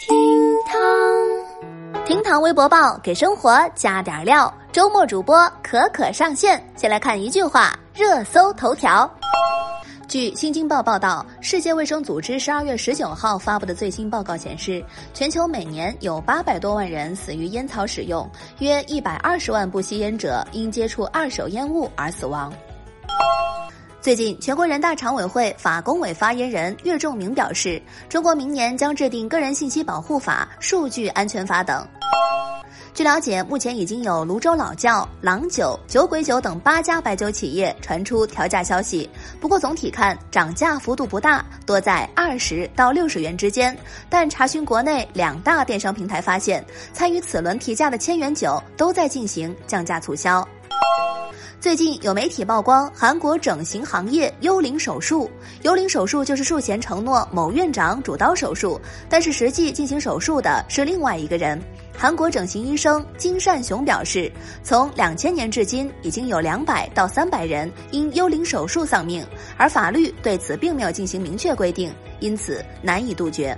厅堂，厅堂微博报给生活加点料。周末主播可可上线，先来看一句话热搜头条。据《新京报》报道，世界卫生组织十二月十九号发布的最新报告显示，全球每年有八百多万人死于烟草使用，约一百二十万不吸烟者因接触二手烟雾而死亡。最近，全国人大常委会法工委发言人岳仲明表示，中国明年将制定《个人信息保护法》《数据安全法》等。据了解，目前已经有泸州老窖、郎酒、酒鬼酒等八家白酒企业传出调价消息。不过总体看，涨价幅度不大，多在二十到六十元之间。但查询国内两大电商平台发现，参与此轮提价的千元酒都在进行降价促销。最近有媒体曝光韩国整形行业幽灵手术，幽灵手术就是术前承诺某院长主刀手术，但是实际进行手术的是另外一个人。韩国整形医生金善雄表示，从两千年至今，已经有两百到三百人因幽灵手术丧命，而法律对此并没有进行明确规定，因此难以杜绝。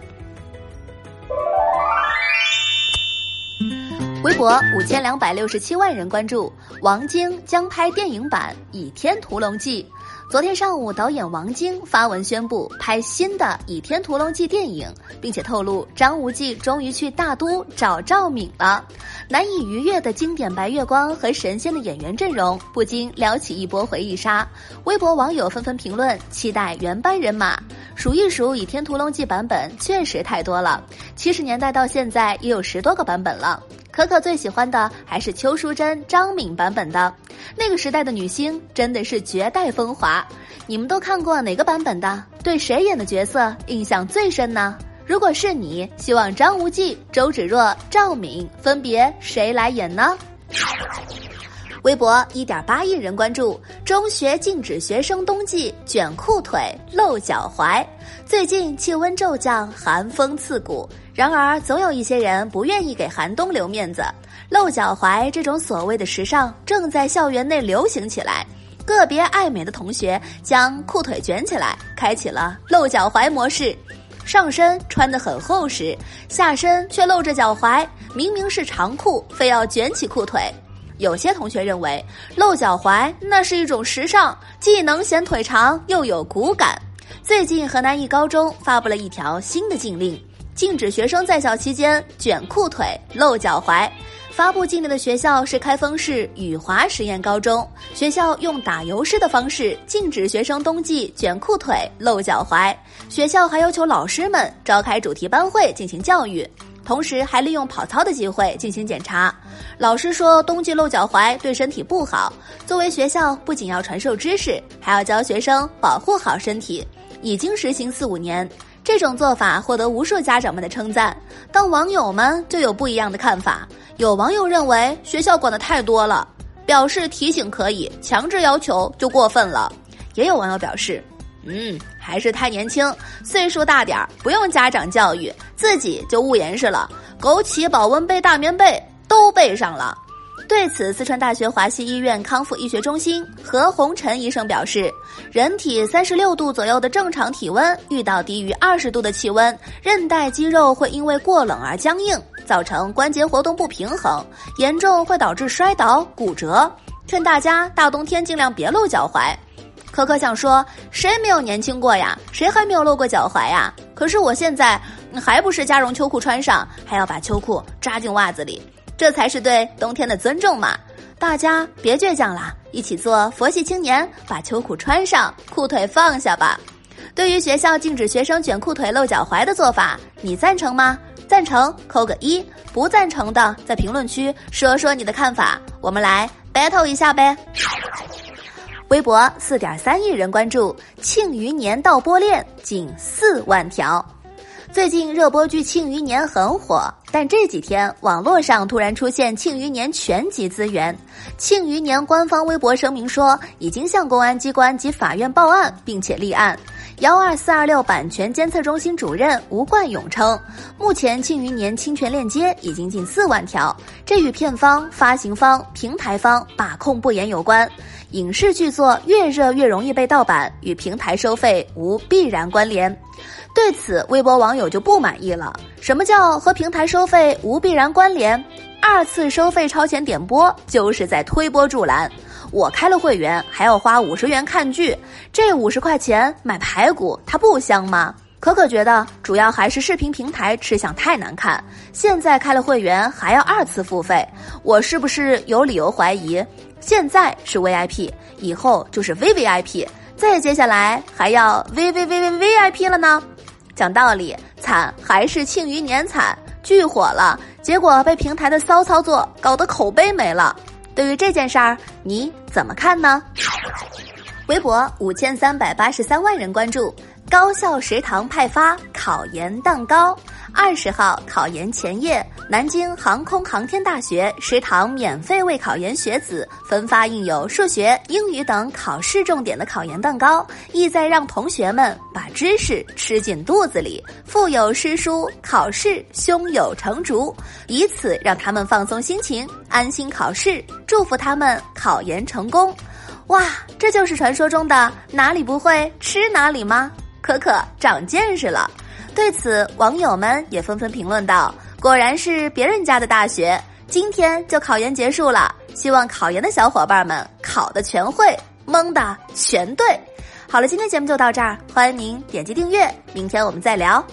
微博五千两百六十七万人关注，王晶将拍电影版《倚天屠龙记》。昨天上午，导演王晶发文宣布拍新的《倚天屠龙记》电影，并且透露张无忌终于去大都找赵敏了。难以逾越的经典白月光和神仙的演员阵容，不禁撩起一波回忆杀。微博网友纷纷评论，期待原班人马。数一数《倚天屠龙记》版本，确实太多了。七十年代到现在，也有十多个版本了。可可最喜欢的还是邱淑贞、张敏版本的，那个时代的女星真的是绝代风华。你们都看过哪个版本的？对谁演的角色印象最深呢？如果是你，希望张无忌、周芷若、赵敏分别谁来演呢？微博一点八亿人关注，中学禁止学生冬季卷裤腿露脚踝。最近气温骤降，寒风刺骨。然而，总有一些人不愿意给寒冬留面子，露脚踝这种所谓的时尚正在校园内流行起来。个别爱美的同学将裤腿卷起来，开启了露脚踝模式，上身穿得很厚实，下身却露着脚踝，明明是长裤，非要卷起裤腿。有些同学认为，露脚踝那是一种时尚，既能显腿长，又有骨感。最近，河南一高中发布了一条新的禁令。禁止学生在校期间卷裤腿、露脚踝。发布禁令的学校是开封市雨华实验高中。学校用打油诗的方式禁止学生冬季卷裤腿、露脚踝。学校还要求老师们召开主题班会进行教育，同时还利用跑操的机会进行检查。老师说，冬季露脚踝对身体不好。作为学校，不仅要传授知识，还要教学生保护好身体。已经实行四五年。这种做法获得无数家长们的称赞，但网友们就有不一样的看法。有网友认为学校管的太多了，表示提醒可以，强制要求就过分了。也有网友表示，嗯，还是太年轻，岁数大点儿不用家长教育，自己就捂严实了，枸杞保温杯、大棉被都备上了。对此，四川大学华西医院康复医学中心何红尘医生表示，人体三十六度左右的正常体温，遇到低于二十度的气温，韧带肌肉会因为过冷而僵硬，造成关节活动不平衡，严重会导致摔倒、骨折。劝大家大冬天尽量别露脚踝。可可想说，谁没有年轻过呀？谁还没有露过脚踝呀？可是我现在还不是加绒秋裤穿上，还要把秋裤扎进袜子里。这才是对冬天的尊重嘛！大家别倔强了，一起做佛系青年，把秋裤穿上，裤腿放下吧。对于学校禁止学生卷裤腿露脚踝的做法，你赞成吗？赞成扣个一，不赞成的在评论区说说你的看法，我们来 battle 一下呗。微博四点三亿人关注，庆余年盗播链仅四万条。最近热播剧《庆余年》很火，但这几天网络上突然出现《庆余年》全集资源。《庆余年》官方微博声明说，已经向公安机关及法院报案，并且立案。幺二四二六版权监测中心主任吴冠勇称，目前《庆余年》侵权链接已经近四万条，这与片方、发行方、平台方把控不严有关。影视剧作越热越容易被盗版，与平台收费无必然关联。对此，微博网友就不满意了。什么叫和平台收费无必然关联？二次收费超前点播就是在推波助澜。我开了会员还要花五十元看剧，这五十块钱买排骨，它不香吗？可可觉得主要还是视频平台吃相太难看。现在开了会员还要二次付费，我是不是有理由怀疑？现在是 VIP，以后就是 VVIP，再接下来还要 VVVVVIP 了呢？讲道理，惨还是庆余年惨，剧火了，结果被平台的骚操作搞得口碑没了。对于这件事儿，你怎么看呢？微博五千三百八十三万人关注。高校食堂派发考研蛋糕。二十号考研前夜，南京航空航天大学食堂免费为考研学子分发印有数学、英语等考试重点的考研蛋糕，意在让同学们把知识吃进肚子里，腹有诗书，考试胸有成竹，以此让他们放松心情，安心考试，祝福他们考研成功。哇，这就是传说中的哪里不会吃哪里吗？可可长见识了，对此网友们也纷纷评论道：“果然是别人家的大学，今天就考研结束了。希望考研的小伙伴们考的全会，蒙的全对。”好了，今天节目就到这儿，欢迎您点击订阅，明天我们再聊。